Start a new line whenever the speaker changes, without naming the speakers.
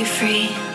you free.